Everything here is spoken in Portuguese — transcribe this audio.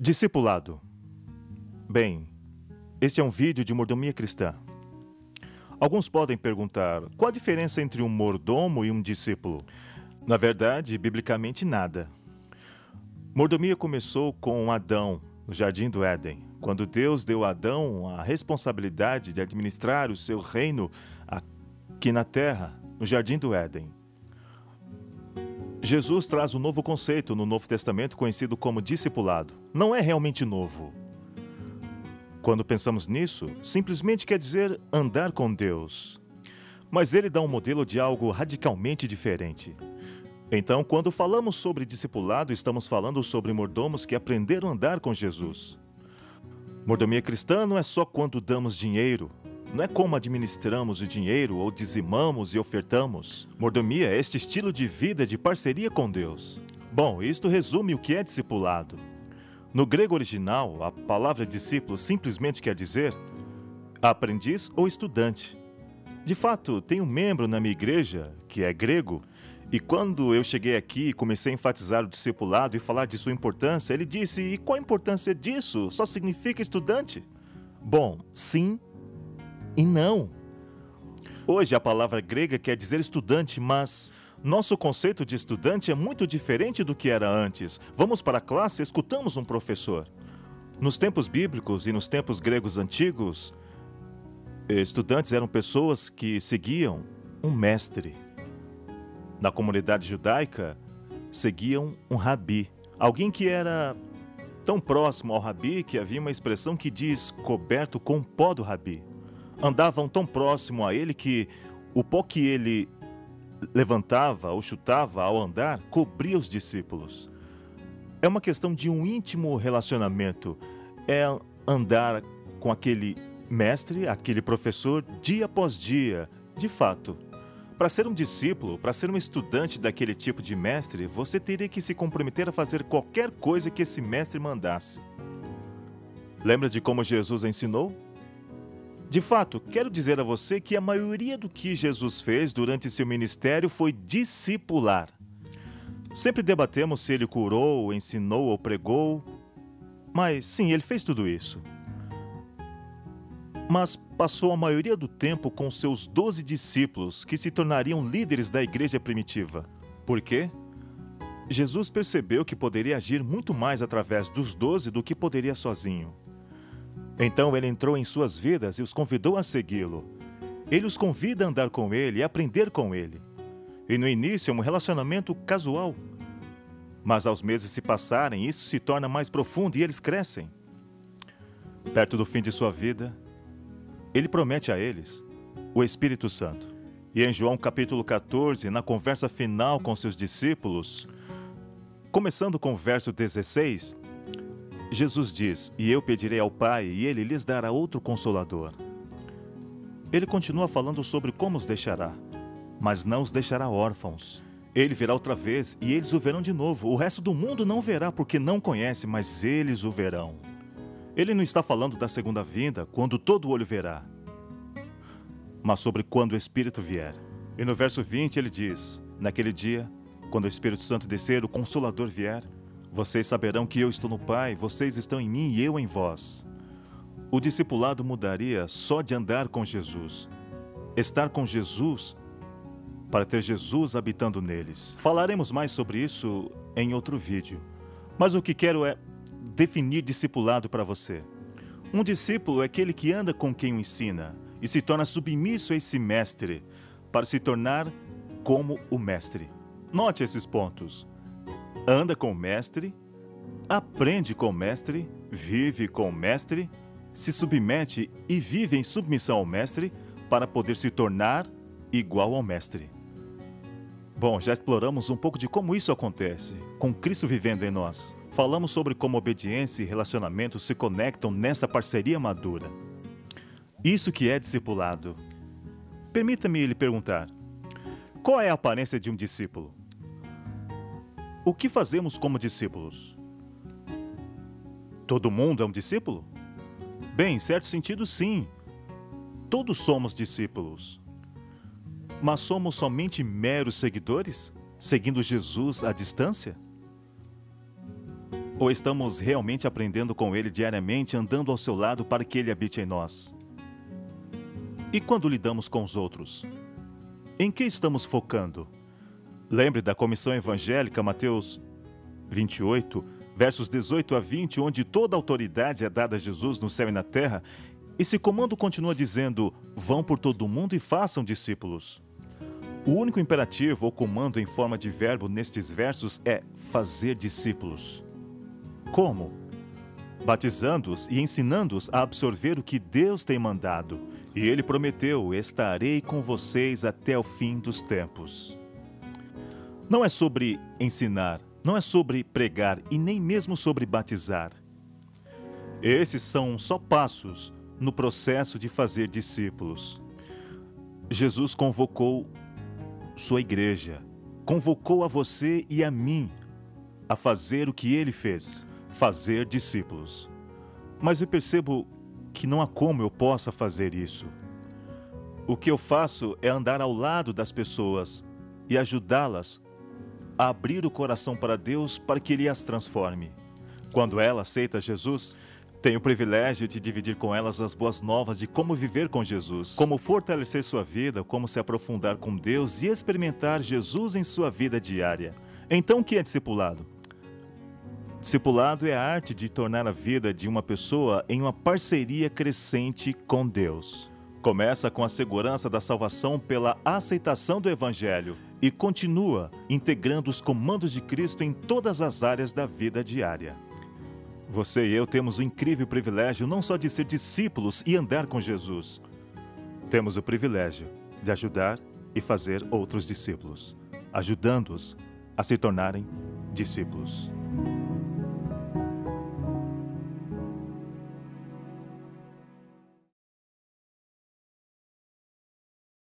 Discipulado. Bem, este é um vídeo de mordomia cristã. Alguns podem perguntar qual a diferença entre um mordomo e um discípulo. Na verdade, biblicamente nada. Mordomia começou com Adão, no jardim do Éden, quando Deus deu a Adão a responsabilidade de administrar o seu reino aqui na terra, no jardim do Éden. Jesus traz um novo conceito no Novo Testamento conhecido como discipulado. Não é realmente novo. Quando pensamos nisso, simplesmente quer dizer andar com Deus. Mas ele dá um modelo de algo radicalmente diferente. Então, quando falamos sobre discipulado, estamos falando sobre mordomos que aprenderam a andar com Jesus. Mordomia cristã não é só quando damos dinheiro, não é como administramos o dinheiro ou dizimamos e ofertamos. Mordomia é este estilo de vida de parceria com Deus. Bom, isto resume o que é discipulado. No grego original, a palavra discípulo simplesmente quer dizer aprendiz ou estudante. De fato, tem um membro na minha igreja que é grego, e quando eu cheguei aqui e comecei a enfatizar o discipulado e falar de sua importância, ele disse: E qual a importância disso? Só significa estudante? Bom, sim e não. Hoje a palavra grega quer dizer estudante, mas nosso conceito de estudante é muito diferente do que era antes. Vamos para a classe, escutamos um professor. Nos tempos bíblicos e nos tempos gregos antigos, estudantes eram pessoas que seguiam um mestre. Na comunidade judaica, seguiam um rabi, alguém que era tão próximo ao rabi que havia uma expressão que diz coberto com o pó do rabi andavam tão próximo a ele que o pó que ele levantava ou chutava ao andar cobria os discípulos. É uma questão de um íntimo relacionamento. É andar com aquele mestre, aquele professor, dia após dia. De fato, para ser um discípulo, para ser um estudante daquele tipo de mestre, você teria que se comprometer a fazer qualquer coisa que esse mestre mandasse. Lembra de como Jesus ensinou? De fato, quero dizer a você que a maioria do que Jesus fez durante seu ministério foi discipular. Sempre debatemos se ele curou, ensinou ou pregou, mas sim, ele fez tudo isso. Mas passou a maioria do tempo com seus doze discípulos, que se tornariam líderes da igreja primitiva. Por quê? Jesus percebeu que poderia agir muito mais através dos doze do que poderia sozinho. Então ele entrou em suas vidas e os convidou a segui-lo. Ele os convida a andar com ele e aprender com ele. E no início é um relacionamento casual. Mas aos meses se passarem, isso se torna mais profundo e eles crescem. Perto do fim de sua vida, ele promete a eles o Espírito Santo. E em João capítulo 14, na conversa final com seus discípulos, começando com o verso 16, Jesus diz: E eu pedirei ao Pai, e ele lhes dará outro consolador. Ele continua falando sobre como os deixará, mas não os deixará órfãos. Ele virá outra vez e eles o verão de novo. O resto do mundo não verá porque não conhece, mas eles o verão. Ele não está falando da segunda vinda, quando todo olho verá, mas sobre quando o Espírito vier. E no verso 20 ele diz: Naquele dia, quando o Espírito Santo descer, o Consolador vier, vocês saberão que eu estou no Pai, vocês estão em mim e eu em vós. O discipulado mudaria só de andar com Jesus. Estar com Jesus para ter Jesus habitando neles. Falaremos mais sobre isso em outro vídeo. Mas o que quero é definir discipulado para você. Um discípulo é aquele que anda com quem o ensina e se torna submisso a esse mestre para se tornar como o mestre. Note esses pontos anda com o mestre, aprende com o mestre, vive com o mestre, se submete e vive em submissão ao mestre para poder se tornar igual ao mestre. Bom, já exploramos um pouco de como isso acontece, com Cristo vivendo em nós. Falamos sobre como obediência e relacionamento se conectam nesta parceria madura. Isso que é discipulado. Permita-me lhe perguntar: qual é a aparência de um discípulo? O que fazemos como discípulos? Todo mundo é um discípulo? Bem, em certo sentido, sim. Todos somos discípulos. Mas somos somente meros seguidores, seguindo Jesus à distância? Ou estamos realmente aprendendo com Ele diariamente, andando ao seu lado para que Ele habite em nós? E quando lidamos com os outros? Em que estamos focando? Lembre da comissão evangélica, Mateus 28, versos 18 a 20, onde toda autoridade é dada a Jesus no céu e na terra, esse comando continua dizendo: vão por todo o mundo e façam discípulos. O único imperativo ou comando em forma de verbo nestes versos é fazer discípulos. Como? Batizando-os e ensinando-os a absorver o que Deus tem mandado. E ele prometeu: Estarei com vocês até o fim dos tempos. Não é sobre ensinar, não é sobre pregar e nem mesmo sobre batizar. Esses são só passos no processo de fazer discípulos. Jesus convocou sua igreja, convocou a você e a mim a fazer o que ele fez, fazer discípulos. Mas eu percebo que não há como eu possa fazer isso. O que eu faço é andar ao lado das pessoas e ajudá-las a abrir o coração para Deus para que Ele as transforme. Quando ela aceita Jesus, tenho o privilégio de dividir com elas as boas novas de como viver com Jesus, como fortalecer sua vida, como se aprofundar com Deus e experimentar Jesus em sua vida diária. Então, o que é discipulado? Discipulado é a arte de tornar a vida de uma pessoa em uma parceria crescente com Deus. Começa com a segurança da salvação pela aceitação do Evangelho e continua integrando os comandos de Cristo em todas as áreas da vida diária. Você e eu temos o incrível privilégio não só de ser discípulos e andar com Jesus, temos o privilégio de ajudar e fazer outros discípulos, ajudando-os a se tornarem discípulos.